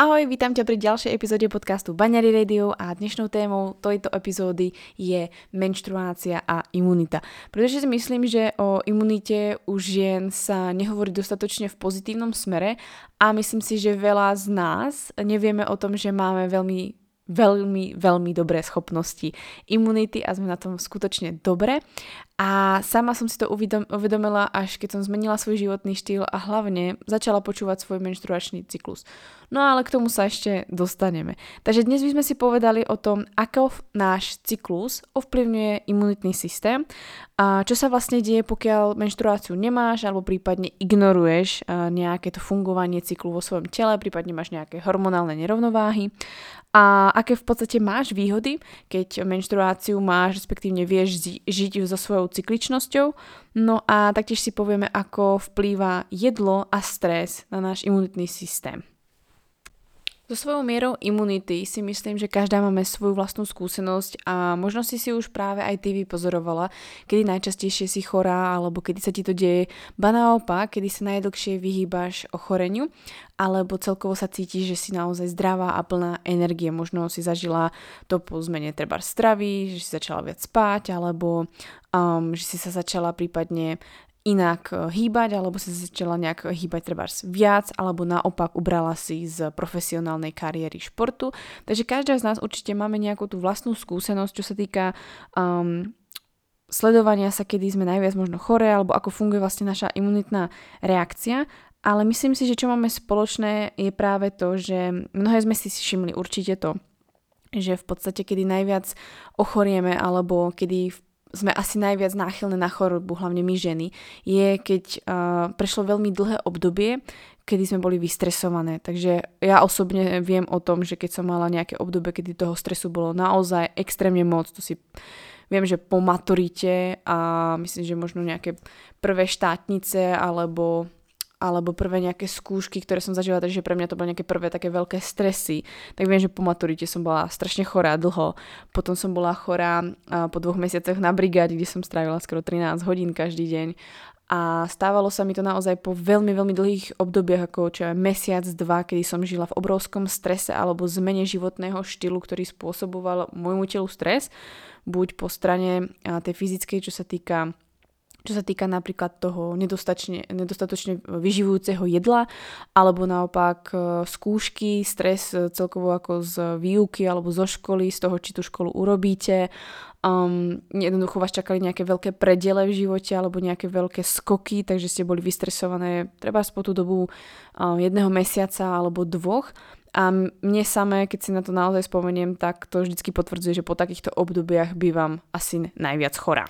Ahoj, vítam ťa pri ďalšej epizóde podcastu Baňary Radio a dnešnou témou tejto epizódy je menštruácia a imunita. Pretože si myslím, že o imunite už žien sa nehovorí dostatočne v pozitívnom smere a myslím si, že veľa z nás nevieme o tom, že máme veľmi veľmi, veľmi dobré schopnosti imunity a sme na tom skutočne dobre. A sama som si to uvedomila, až keď som zmenila svoj životný štýl a hlavne začala počúvať svoj menštruačný cyklus. No ale k tomu sa ešte dostaneme. Takže dnes by sme si povedali o tom, ako náš cyklus ovplyvňuje imunitný systém a čo sa vlastne deje, pokiaľ menštruáciu nemáš alebo prípadne ignoruješ nejaké to fungovanie cyklu vo svojom tele, prípadne máš nejaké hormonálne nerovnováhy a aké v podstate máš výhody, keď menštruáciu máš, respektívne vieš žiť so svojou cykličnosťou. No a taktiež si povieme, ako vplýva jedlo a stres na náš imunitný systém. So svojou mierou imunity si myslím, že každá máme svoju vlastnú skúsenosť a možno si si už práve aj ty vypozorovala, kedy najčastejšie si chorá alebo kedy sa ti to deje, ba naopak, kedy sa najdlhšie vyhýbaš ochoreniu alebo celkovo sa cítiš, že si naozaj zdravá a plná energie. Možno si zažila to po zmene treba stravy, že si začala viac spať alebo um, že si sa začala prípadne inak e, hýbať, alebo si začala nejak hýbať treba viac, alebo naopak ubrala si z profesionálnej kariéry športu. Takže každá z nás určite máme nejakú tú vlastnú skúsenosť, čo sa týka um, sledovania sa, kedy sme najviac možno chore, alebo ako funguje vlastne naša imunitná reakcia. Ale myslím si, že čo máme spoločné je práve to, že mnohé sme si všimli určite to, že v podstate, kedy najviac ochorieme, alebo kedy v sme asi najviac náchylné na chorobu, hlavne my ženy, je keď uh, prešlo veľmi dlhé obdobie, kedy sme boli vystresované. Takže ja osobne viem o tom, že keď som mala nejaké obdobie, kedy toho stresu bolo naozaj extrémne moc, to si viem, že po maturite a myslím, že možno nejaké prvé štátnice alebo alebo prvé nejaké skúšky, ktoré som zažila, takže pre mňa to boli nejaké prvé také veľké stresy. Tak viem, že po maturite som bola strašne chorá dlho. Potom som bola chorá po dvoch mesiacoch na brigáde, kde som strávila skoro 13 hodín každý deň. A stávalo sa mi to naozaj po veľmi, veľmi dlhých obdobiach, ako čo je mesiac, dva, kedy som žila v obrovskom strese alebo zmene životného štýlu, ktorý spôsoboval môjmu telu stres. Buď po strane tej fyzickej, čo sa týka čo sa týka napríklad toho nedostatočne, vyživujúceho jedla, alebo naopak e, skúšky, stres e, celkovo ako z výuky alebo zo školy, z toho, či tú školu urobíte. Um, jednoducho vás čakali nejaké veľké predele v živote alebo nejaké veľké skoky, takže ste boli vystresované treba po tú dobu um, jedného mesiaca alebo dvoch. A mne samé, keď si na to naozaj spomeniem, tak to vždycky potvrdzuje, že po takýchto obdobiach bývam asi najviac chorá.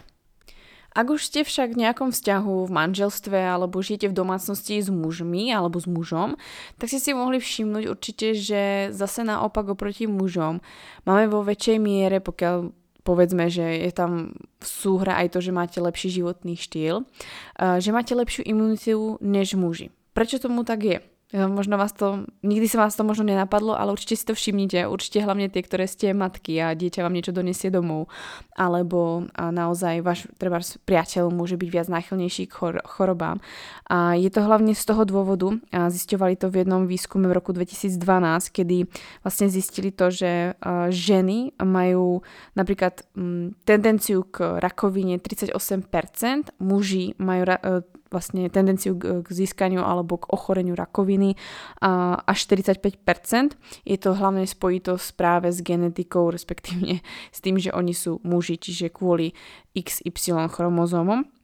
Ak už ste však v nejakom vzťahu, v manželstve alebo žijete v domácnosti s mužmi alebo s mužom, tak ste si mohli všimnúť určite, že zase naopak oproti mužom máme vo väčšej miere, pokiaľ povedzme, že je tam súhra aj to, že máte lepší životný štýl, eh, že máte lepšiu imunitu než muži. Prečo tomu tak je? Možno vás to, nikdy sa vás to možno nenapadlo, ale určite si to všimnite. Určite hlavne tie, ktoré ste matky a dieťa vám niečo donesie domov. Alebo naozaj váš treba, priateľ môže byť viac náchylnejší k chor- chorobám. A je to hlavne z toho dôvodu, a zisťovali to v jednom výskume v roku 2012, kedy vlastne zistili to, že ženy majú napríklad m, tendenciu k rakovine 38%, muži majú e, vlastne tendenciu k, k získaniu alebo k ochoreniu rakoviny až 45%. Je to hlavne spojitosť práve s genetikou, respektívne s tým, že oni sú muži, čiže kvôli XY chromozómom.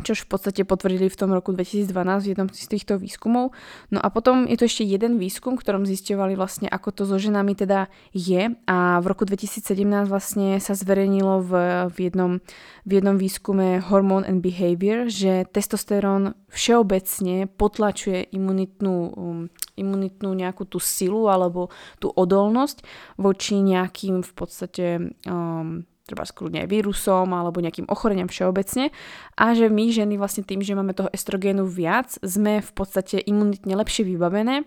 Čož v podstate potvrdili v tom roku 2012 v jednom z týchto výskumov. No a potom je to ešte jeden výskum, ktorom zisťovali vlastne, ako to so ženami teda je a v roku 2017 vlastne sa zverejnilo v, v, jednom, v jednom výskume Hormone and Behavior, že testosterón všeobecne potlačuje imunitnú, um, imunitnú nejakú tú silu alebo tú odolnosť voči nejakým v podstate um, treba skľudne aj vírusom alebo nejakým ochoreniam všeobecne a že my ženy vlastne tým, že máme toho estrogénu viac, sme v podstate imunitne lepšie vybavené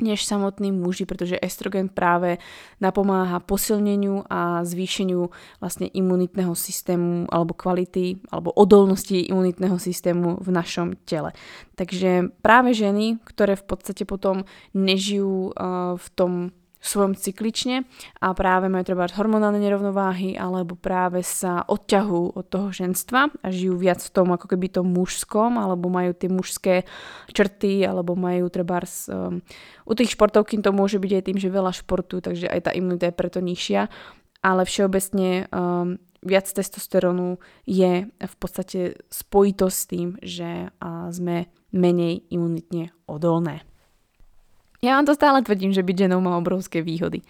než samotní muži, pretože estrogen práve napomáha posilneniu a zvýšeniu vlastne imunitného systému alebo kvality alebo odolnosti imunitného systému v našom tele. Takže práve ženy, ktoré v podstate potom nežijú uh, v tom svojom cyklične a práve majú treba hormonálne nerovnováhy alebo práve sa odťahujú od toho ženstva a žijú viac v tom ako keby tom mužskom alebo majú tie mužské črty alebo majú treba um, u tých kým to môže byť aj tým, že veľa športu, takže aj tá imunita je preto nižšia, ale všeobecne um, viac testosterónu je v podstate spojitosť s tým, že uh, sme menej imunitne odolné. Ja vám to stále tvrdím, že byť ženou má obrovské výhody.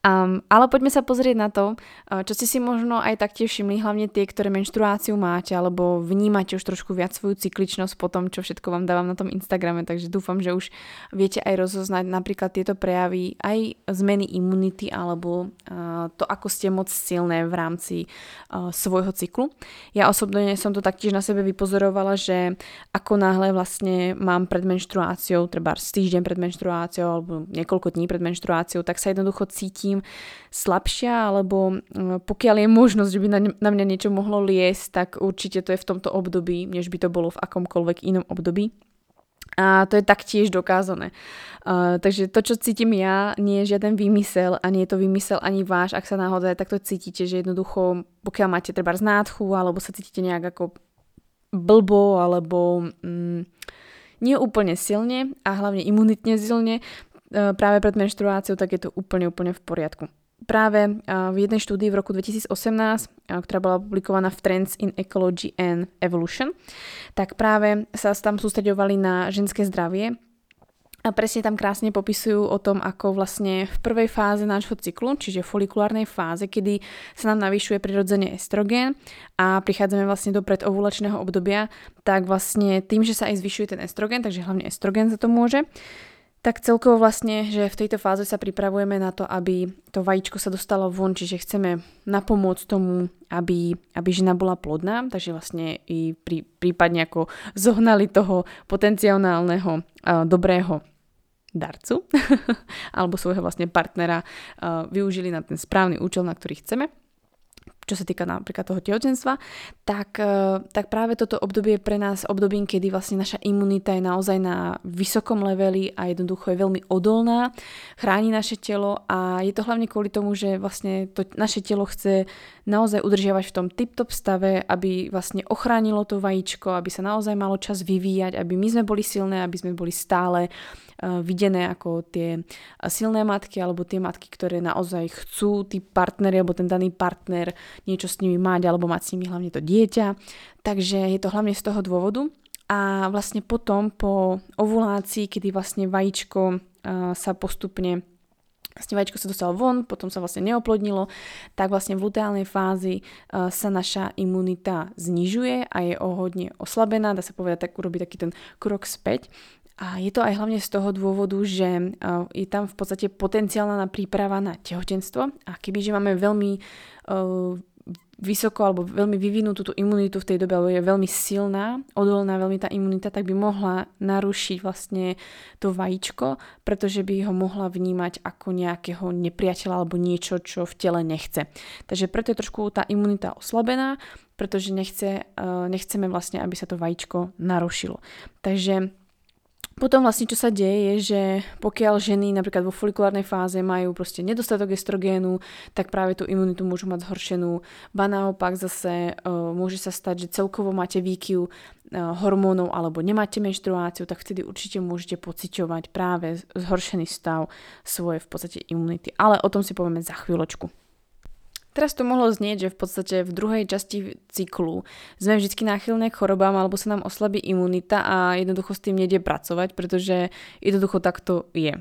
Um, ale poďme sa pozrieť na to, čo ste si možno aj taktiež všimli, hlavne tie, ktoré menštruáciu máte, alebo vnímate už trošku viac svoju cykličnosť po tom, čo všetko vám dávam na tom Instagrame, takže dúfam, že už viete aj rozoznať napríklad tieto prejavy, aj zmeny imunity, alebo uh, to, ako ste moc silné v rámci uh, svojho cyklu. Ja osobne som to taktiež na sebe vypozorovala, že ako náhle vlastne mám pred menštruáciou, treba týždeň pred menštruáciou, alebo niekoľko dní pred menštruáciou, tak sa jednoducho cítim cítim slabšia, alebo mm, pokiaľ je možnosť, že by na, mňa niečo mohlo liesť, tak určite to je v tomto období, než by to bolo v akomkoľvek inom období. A to je taktiež dokázané. Uh, takže to, čo cítim ja, nie je žiaden výmysel a nie je to výmysel ani váš, ak sa náhodou takto cítite, že jednoducho, pokiaľ máte treba znádchu alebo sa cítite nejak ako blbo alebo mm, nie úplne silne a hlavne imunitne silne, E, práve pred menštruáciou, tak je to úplne, úplne v poriadku. Práve e, v jednej štúdii v roku 2018, e, ktorá bola publikovaná v Trends in Ecology and Evolution, tak práve sa tam sústredovali na ženské zdravie a presne tam krásne popisujú o tom, ako vlastne v prvej fáze nášho cyklu, čiže folikulárnej fáze, kedy sa nám navyšuje prirodzene estrogén a prichádzame vlastne do predovulačného obdobia, tak vlastne tým, že sa aj zvyšuje ten estrogen, takže hlavne estrogen za to môže, tak celkovo vlastne, že v tejto fáze sa pripravujeme na to, aby to vajíčko sa dostalo von, čiže chceme napomôcť tomu, aby, aby žena bola plodná, takže vlastne i prí, prípadne ako zohnali toho potenciálneho uh, dobrého darcu alebo svojho vlastne partnera uh, využili na ten správny účel, na ktorý chceme čo sa týka napríklad toho tehotenstva, tak, e, tak práve toto obdobie je pre nás obdobím, kedy vlastne naša imunita je naozaj na vysokom leveli a jednoducho je veľmi odolná, chráni naše telo a je to hlavne kvôli tomu, že vlastne to naše telo chce naozaj udržiavať v tom tip-top stave, aby vlastne ochránilo to vajíčko, aby sa naozaj malo čas vyvíjať, aby my sme boli silné, aby sme boli stále uh, videné ako tie silné matky alebo tie matky, ktoré naozaj chcú tí partnery alebo ten daný partner niečo s nimi mať alebo mať s nimi hlavne to dieťa. Takže je to hlavne z toho dôvodu. A vlastne potom po ovulácii, kedy vlastne vajíčko uh, sa postupne vlastne vajíčko sa dostalo von, potom sa vlastne neoplodnilo, tak vlastne v luteálnej fázi uh, sa naša imunita znižuje a je o hodne oslabená, dá sa povedať, tak urobiť taký ten krok späť. A je to aj hlavne z toho dôvodu, že uh, je tam v podstate potenciálna príprava na tehotenstvo a kebyže máme veľmi uh, vysoko alebo veľmi vyvinutú tú imunitu v tej dobe, alebo je veľmi silná, odolná veľmi tá imunita, tak by mohla narušiť vlastne to vajíčko, pretože by ho mohla vnímať ako nejakého nepriateľa alebo niečo, čo v tele nechce. Takže preto je trošku tá imunita oslabená, pretože nechce, eh, nechceme vlastne, aby sa to vajíčko narušilo. Takže potom vlastne čo sa deje je, že pokiaľ ženy napríklad vo folikulárnej fáze majú proste nedostatok estrogénu, tak práve tú imunitu môžu mať zhoršenú. Ba naopak zase uh, môže sa stať, že celkovo máte výkyv uh, hormónov alebo nemáte menštruáciu, tak vtedy určite môžete pociťovať práve zhoršený stav svojej v podstate imunity. Ale o tom si povieme za chvíľočku. Teraz to mohlo znieť, že v podstate v druhej časti cyklu sme vždy náchylné k chorobám alebo sa nám oslabí imunita a jednoducho s tým nejde pracovať, pretože jednoducho takto je.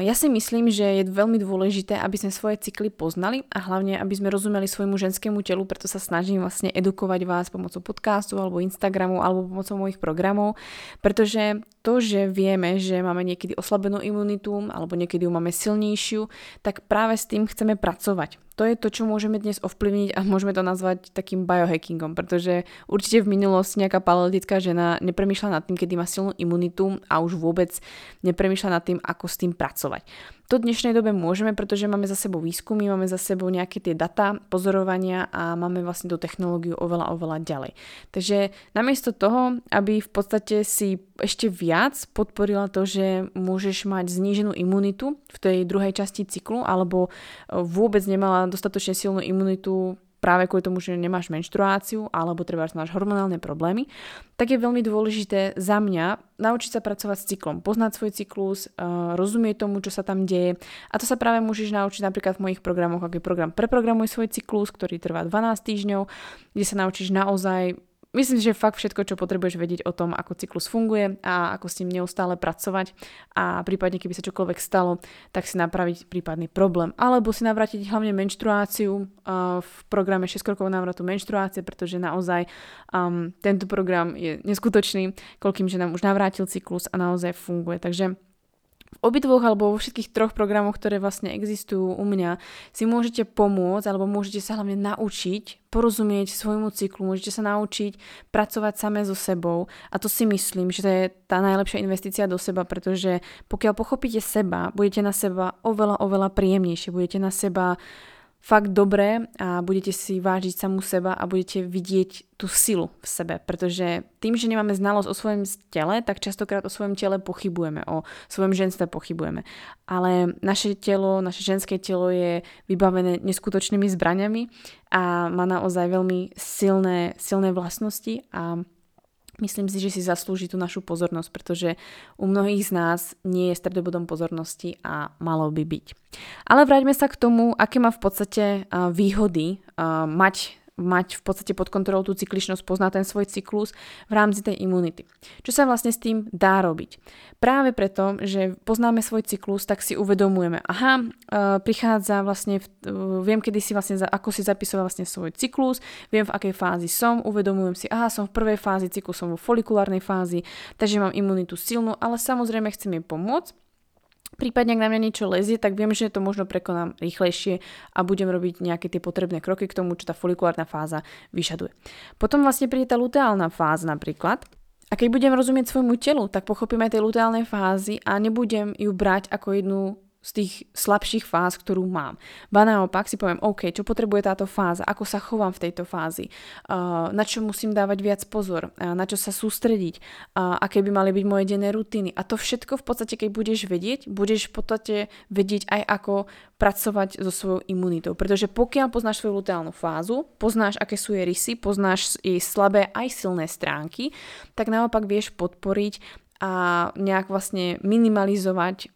Ja si myslím, že je veľmi dôležité, aby sme svoje cykly poznali a hlavne, aby sme rozumeli svojmu ženskému telu, preto sa snažím vlastne edukovať vás pomocou podcastu alebo Instagramu alebo pomocou mojich programov, pretože to, že vieme, že máme niekedy oslabenú imunitu alebo niekedy ju máme silnejšiu, tak práve s tým chceme pracovať. To je to, čo môžeme dnes ovplyvniť a môžeme to nazvať takým biohackingom, pretože určite v minulosti nejaká paleolitická žena nepremýšľa nad tým, kedy má silnú imunitu a už vôbec nepremýšľa nad tým, ako s tým pracovať. To v dnešnej dobe môžeme, pretože máme za sebou výskumy, máme za sebou nejaké tie data, pozorovania a máme vlastne tú technológiu oveľa, oveľa ďalej. Takže namiesto toho, aby v podstate si ešte viac podporila to, že môžeš mať zníženú imunitu v tej druhej časti cyklu alebo vôbec nemala dostatočne silnú imunitu práve kvôli tomu, že nemáš menštruáciu alebo treba máš hormonálne problémy, tak je veľmi dôležité za mňa naučiť sa pracovať s cyklom, poznať svoj cyklus, uh, rozumieť tomu, čo sa tam deje. A to sa práve môžeš naučiť napríklad v mojich programoch, je program Preprogramuj svoj cyklus, ktorý trvá 12 týždňov, kde sa naučíš naozaj Myslím, že fakt všetko, čo potrebuješ vedieť o tom, ako cyklus funguje a ako s ním neustále pracovať a prípadne, keby sa čokoľvek stalo, tak si napraviť prípadný problém. Alebo si navrátiť hlavne menštruáciu uh, v programe 6 krokov návratu menštruácie, pretože naozaj um, tento program je neskutočný, koľkým, že nám už navrátil cyklus a naozaj funguje. Takže v obidvoch alebo vo všetkých troch programoch, ktoré vlastne existujú u mňa, si môžete pomôcť alebo môžete sa hlavne naučiť porozumieť svojmu cyklu, môžete sa naučiť pracovať samé so sebou. A to si myslím, že to je tá najlepšia investícia do seba, pretože pokiaľ pochopíte seba, budete na seba oveľa, oveľa príjemnejšie, budete na seba fakt dobré a budete si vážiť samú seba a budete vidieť tú silu v sebe, pretože tým, že nemáme znalosť o svojom tele, tak častokrát o svojom tele pochybujeme, o svojom ženstve pochybujeme. Ale naše telo, naše ženské telo je vybavené neskutočnými zbraňami a má naozaj veľmi silné, silné vlastnosti a Myslím si, že si zaslúži tú našu pozornosť, pretože u mnohých z nás nie je stredobodom pozornosti a malo by byť. Ale vráťme sa k tomu, aké má v podstate výhody mať mať v podstate pod kontrolou tú cykličnosť, poznať ten svoj cyklus v rámci tej imunity. Čo sa vlastne s tým dá robiť? Práve preto, že poznáme svoj cyklus, tak si uvedomujeme, aha, uh, prichádza vlastne, uh, viem, kedy si vlastne, ako si zapisoval vlastne svoj cyklus, viem, v akej fázi som, uvedomujem si, aha, som v prvej fázi cyklu, som vo folikulárnej fázi, takže mám imunitu silnú, ale samozrejme chcem jej pomôcť, Prípadne, ak na mňa niečo lezie, tak viem, že to možno prekonám rýchlejšie a budem robiť nejaké tie potrebné kroky k tomu, čo tá folikulárna fáza vyžaduje. Potom vlastne príde tá luteálna fáza napríklad. A keď budem rozumieť svojmu telu, tak pochopím aj tej luteálnej fázy a nebudem ju brať ako jednu z tých slabších fáz, ktorú mám. Ba naopak si poviem, OK, čo potrebuje táto fáza, ako sa chovám v tejto fázi, na čo musím dávať viac pozor, na čo sa sústrediť, aké by mali byť moje denné rutiny. A to všetko v podstate, keď budeš vedieť, budeš v podstate vedieť aj ako pracovať so svojou imunitou. Pretože pokiaľ poznáš svoju luteálnu fázu, poznáš, aké sú jej rysy, poznáš jej slabé aj silné stránky, tak naopak vieš podporiť a nejak vlastne minimalizovať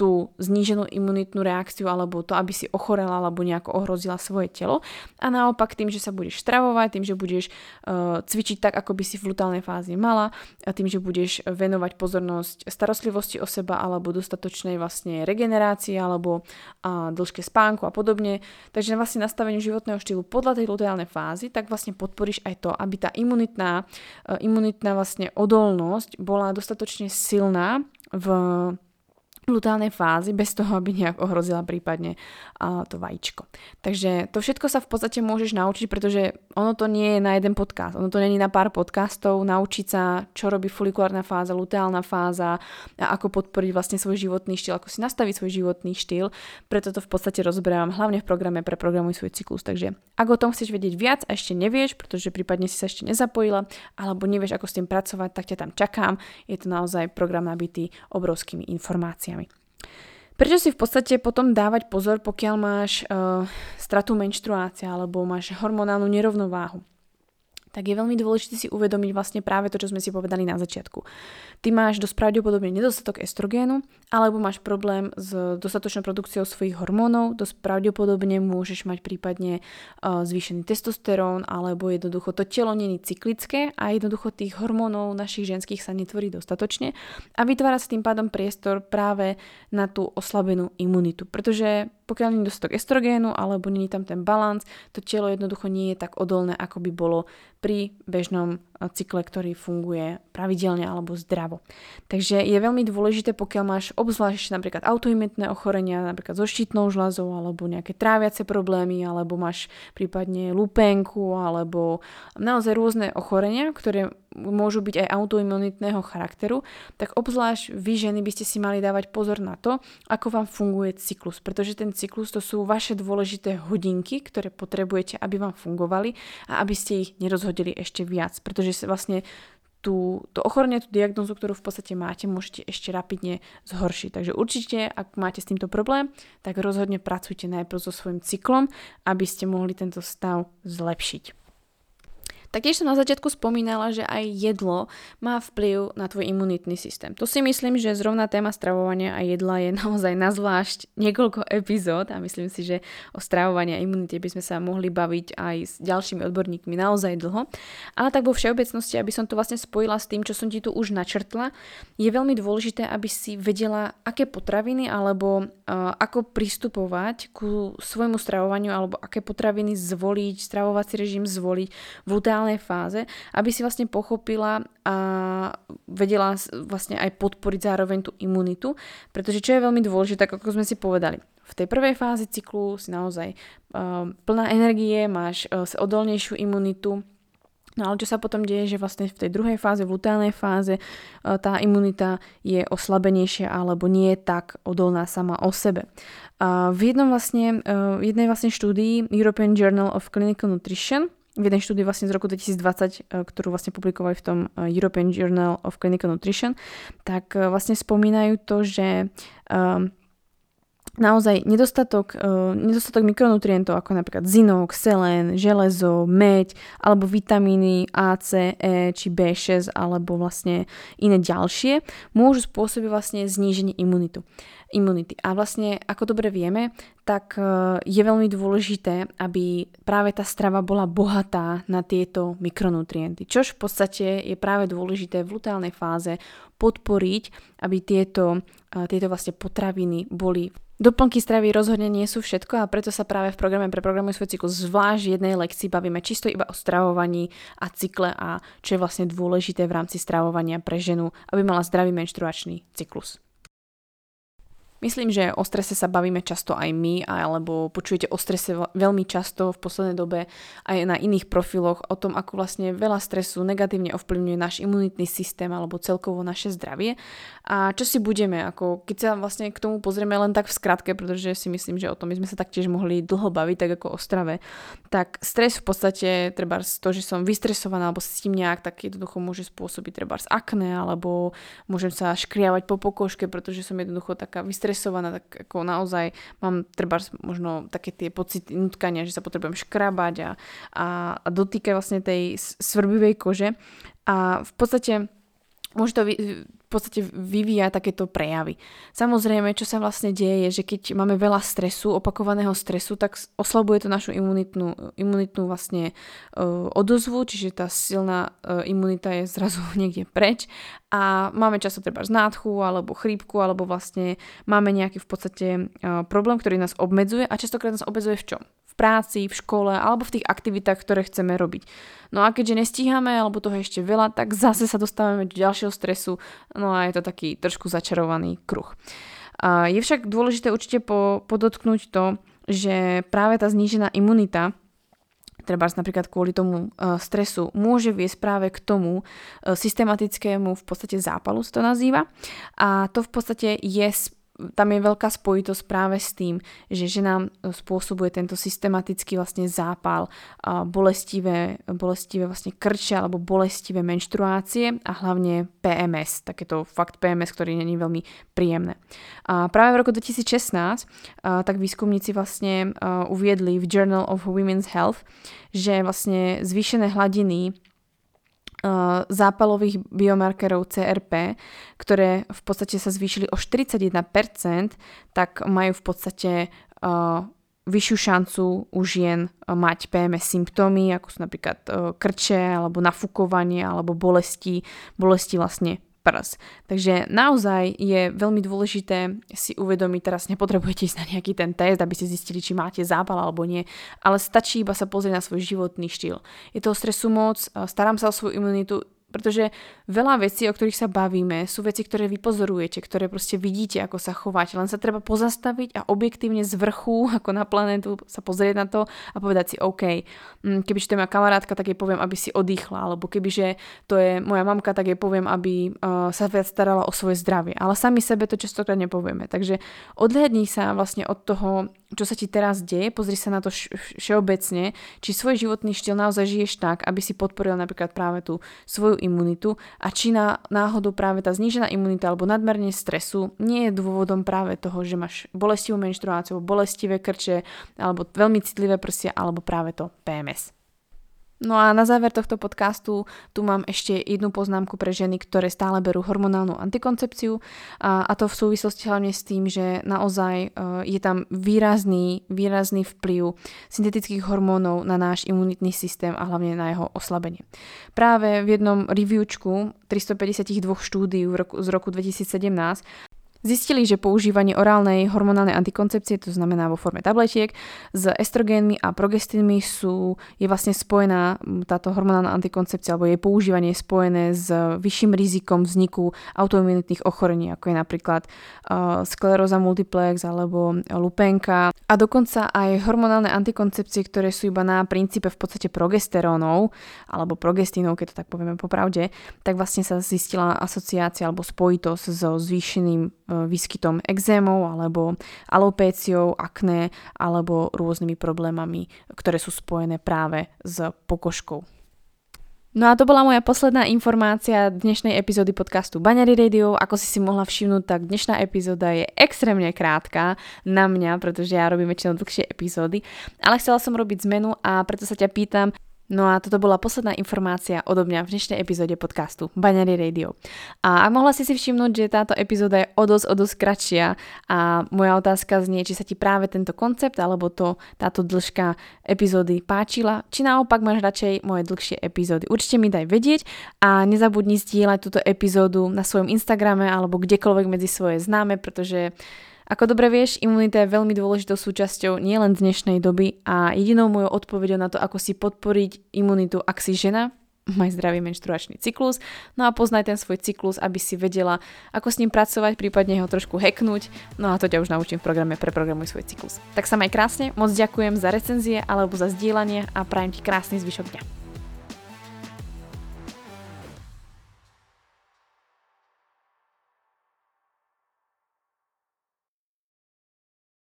tú zníženú imunitnú reakciu alebo to, aby si ochorela alebo nejako ohrozila svoje telo. A naopak tým, že sa budeš stravovať, tým, že budeš uh, cvičiť tak, ako by si v lutálnej fáze mala a tým, že budeš venovať pozornosť starostlivosti o seba alebo dostatočnej vlastne regenerácii alebo uh, dĺžke spánku a podobne. Takže vlastne nastaveniu životného štýlu podľa tej luteálnej fázy, tak vlastne podporíš aj to, aby tá imunitná, uh, imunitná vlastne odolnosť bola dostatočne silná v glutálnej fázy bez toho, aby nejak ohrozila prípadne to vajíčko. Takže to všetko sa v podstate môžeš naučiť, pretože ono to nie je na jeden podcast, ono to není na pár podcastov, naučiť sa, čo robí folikulárna fáza, luteálna fáza a ako podporiť vlastne svoj životný štýl, ako si nastaviť svoj životný štýl. Preto to v podstate rozberám hlavne v programe pre programuj svoj cyklus. Takže ak o tom chceš vedieť viac a ešte nevieš, pretože prípadne si sa ešte nezapojila alebo nevieš, ako s tým pracovať, tak ťa tam čakám. Je to naozaj program nabitý obrovskými informáciami. Prečo si v podstate potom dávať pozor, pokiaľ máš uh, stratu menštruácia alebo máš hormonálnu nerovnováhu? Tak je veľmi dôležité si uvedomiť vlastne práve to, čo sme si povedali na začiatku. Ty máš dosť pravdepodobne nedostatok estrogénu, alebo máš problém s dostatočnou produkciou svojich hormónov, dosť pravdepodobne môžeš mať prípadne uh, zvýšený testosterón, alebo jednoducho to telo není cyklické a jednoducho tých hormónov našich ženských sa netvorí dostatočne a vytvára sa tým pádom priestor práve na tú oslabenú imunitu. Pretože pokiaľ nie dostatok estrogénu alebo je tam ten balans, to telo jednoducho nie je tak odolné, ako by bolo pri bežnom cykle, ktorý funguje pravidelne alebo zdravo. Takže je veľmi dôležité, pokiaľ máš obzvlášť napríklad autoimitné ochorenia, napríklad so štítnou žľazou alebo nejaké tráviace problémy, alebo máš prípadne lupenku alebo naozaj rôzne ochorenia, ktoré môžu byť aj autoimunitného charakteru, tak obzvlášť vy ženy by ste si mali dávať pozor na to, ako vám funguje cyklus, pretože ten cyklus to sú vaše dôležité hodinky, ktoré potrebujete, aby vám fungovali a aby ste ich nerozhodili ešte viac, pretože sa vlastne tú, to ochorenie, tú diagnozu, ktorú v podstate máte, môžete ešte rapidne zhoršiť. Takže určite, ak máte s týmto problém, tak rozhodne pracujte najprv so svojím cyklom, aby ste mohli tento stav zlepšiť. Taktiež som na začiatku spomínala, že aj jedlo má vplyv na tvoj imunitný systém. To si myslím, že zrovna téma stravovania a jedla je naozaj na zvlášť niekoľko epizód a myslím si, že o stravovaní a imunite by sme sa mohli baviť aj s ďalšími odborníkmi naozaj dlho. Ale tak vo všeobecnosti, aby som to vlastne spojila s tým, čo som ti tu už načrtla, je veľmi dôležité, aby si vedela, aké potraviny alebo uh, ako pristupovať ku svojmu stravovaniu alebo aké potraviny zvoliť, stravovací režim zvoliť v iniciálnej fáze, aby si vlastne pochopila a vedela vlastne aj podporiť zároveň tú imunitu, pretože čo je veľmi dôležité, ako sme si povedali, v tej prvej fáze cyklu si naozaj uh, plná energie, máš uh, odolnejšiu imunitu, No ale čo sa potom deje, že vlastne v tej druhej fáze, v luteálnej fáze, tá imunita je oslabenejšia alebo nie je tak odolná sama o sebe. V jednom vlastne, v jednej vlastne štúdii European Journal of Clinical Nutrition v jednej štúdii vlastne z roku 2020, e, ktorú vlastne publikovali v tom e, European Journal of Clinical Nutrition, tak e, vlastne spomínajú to, že um, naozaj nedostatok, uh, nedostatok mikronutrientov ako napríklad zinok, selen, železo, meď alebo vitamíny A, C, E či B6 alebo vlastne iné ďalšie môžu spôsobiť vlastne zníženie imunitu imunity. A vlastne, ako dobre vieme, tak e, je veľmi dôležité, aby práve tá strava bola bohatá na tieto mikronutrienty. Čož v podstate je práve dôležité v luteálnej fáze podporiť, aby tieto, e, tieto vlastne potraviny boli Doplnky stravy rozhodne nie sú všetko a preto sa práve v programe pre programuj svoj cyklus zvlášť jednej lekcii bavíme čisto iba o stravovaní a cykle a čo je vlastne dôležité v rámci stravovania pre ženu, aby mala zdravý menštruačný cyklus. Myslím, že o strese sa bavíme často aj my, alebo počujete o strese veľmi často v poslednej dobe aj na iných profiloch o tom, ako vlastne veľa stresu negatívne ovplyvňuje náš imunitný systém alebo celkovo naše zdravie. A čo si budeme, ako keď sa vlastne k tomu pozrieme len tak v skratke, pretože si myslím, že o tom my sme sa taktiež mohli dlho baviť, tak ako o strave, tak stres v podstate, treba to, že som vystresovaná alebo s tým nejak, tak jednoducho môže spôsobiť treba akné, alebo môžem sa škriavať po pokožke, pretože som jednoducho taká vystresovaná stresovaná, tak ako naozaj mám treba možno také tie pocity nutkania, že sa potrebujem škrabať a, a, a dotýkať vlastne tej svrbivej kože. A v podstate môže to v podstate vyvíja takéto prejavy. Samozrejme, čo sa vlastne deje, je, že keď máme veľa stresu, opakovaného stresu, tak oslabuje to našu imunitnú, imunitnú vlastne uh, odozvu, čiže tá silná uh, imunita je zrazu niekde preč a máme často treba nádchu alebo chrípku alebo vlastne máme nejaký v podstate uh, problém, ktorý nás obmedzuje a častokrát nás obmedzuje v čom? Práci, v škole alebo v tých aktivitách, ktoré chceme robiť. No a keďže nestíhame alebo toho ešte veľa, tak zase sa dostávame do ďalšieho stresu, no a je to taký trošku začarovaný kruh. Je však dôležité určite po, podotknúť to, že práve tá znížená imunita treba napríklad kvôli tomu uh, stresu, môže viesť práve k tomu uh, systematickému v podstate zápalu sa to nazýva. A to v podstate je tam je veľká spojitosť práve s tým, že žena spôsobuje tento systematický vlastne zápal, bolestivé, bolestivé vlastne krče alebo bolestivé menštruácie a hlavne PMS, takéto fakt PMS, ktorý není veľmi príjemné. A práve v roku 2016 tak výskumníci vlastne uviedli v Journal of Women's Health, že vlastne zvýšené hladiny zápalových biomarkerov CRP, ktoré v podstate sa zvýšili o 41%, tak majú v podstate uh, vyššiu šancu u žien mať PMS symptómy, ako sú napríklad krče, alebo nafúkovanie, alebo bolesti, bolesti vlastne prs. Takže naozaj je veľmi dôležité si uvedomiť, teraz nepotrebujete ísť na nejaký ten test, aby ste zistili, či máte zápal alebo nie, ale stačí iba sa pozrieť na svoj životný štýl. Je toho stresu moc, starám sa o svoju imunitu, pretože veľa vecí, o ktorých sa bavíme, sú veci, ktoré vy pozorujete, ktoré proste vidíte, ako sa chovať. Len sa treba pozastaviť a objektívne z vrchu, ako na planetu, sa pozrieť na to a povedať si, OK, mm, kebyže to je moja kamarátka, tak jej poviem, aby si oddychla, alebo kebyže to je moja mamka, tak jej poviem, aby uh, sa viac starala o svoje zdravie. Ale sami sebe to častokrát nepovieme. Takže odhľadni sa vlastne od toho, čo sa ti teraz deje, pozri sa na to všeobecne, či svoj životný štýl naozaj žiješ tak, aby si podporil napríklad práve tú svoju imunitu a či na, náhodou práve tá znížená imunita alebo nadmerne stresu nie je dôvodom práve toho, že máš bolestivú menštruáciu, bolestivé krče alebo veľmi citlivé prsia alebo práve to PMS. No a na záver tohto podcastu tu mám ešte jednu poznámku pre ženy, ktoré stále berú hormonálnu antikoncepciu a, a to v súvislosti hlavne s tým, že naozaj uh, je tam výrazný, výrazný vplyv syntetických hormónov na náš imunitný systém a hlavne na jeho oslabenie. Práve v jednom reviewčku 352 štúdií v roku, z roku 2017 Zistili, že používanie orálnej hormonálnej antikoncepcie, to znamená vo forme tabletiek, s estrogénmi a progestínmi sú, je vlastne spojená táto hormonálna antikoncepcia, alebo jej používanie je spojené s vyšším rizikom vzniku autoimunitných ochorení, ako je napríklad uh, skleróza multiplex alebo lupenka. A dokonca aj hormonálne antikoncepcie, ktoré sú iba na princípe v podstate progesterónov, alebo progestínov, keď to tak povieme popravde, tak vlastne sa zistila asociácia alebo spojitosť so zvýšeným výskytom exémov alebo alopéciou, akné alebo rôznymi problémami, ktoré sú spojené práve s pokožkou. No a to bola moja posledná informácia dnešnej epizódy podcastu Baňary Radio. Ako si si mohla všimnúť, tak dnešná epizóda je extrémne krátka na mňa, pretože ja robím väčšinou dlhšie epizódy. Ale chcela som robiť zmenu a preto sa ťa pýtam, No a toto bola posledná informácia odo mňa v dnešnej epizóde podcastu Baňary Radio. A ak mohla si si všimnúť, že táto epizóda je o dosť, o dosť kratšia a moja otázka znie, či sa ti práve tento koncept alebo to, táto dĺžka epizódy páčila, či naopak máš radšej moje dlhšie epizódy. Určite mi daj vedieť a nezabudni zdieľať túto epizódu na svojom Instagrame alebo kdekoľvek medzi svoje známe, pretože ako dobre vieš, imunita je veľmi dôležitou súčasťou nielen dnešnej doby a jedinou mojou odpoveďou na to, ako si podporiť imunitu, ak si žena, maj zdravý menštruačný cyklus, no a poznaj ten svoj cyklus, aby si vedela, ako s ním pracovať, prípadne ho trošku hacknúť, no a to ťa už naučím v programe Preprogramuj svoj cyklus. Tak sa maj krásne, moc ďakujem za recenzie alebo za zdieľanie a prajem ti krásny zvyšok dňa.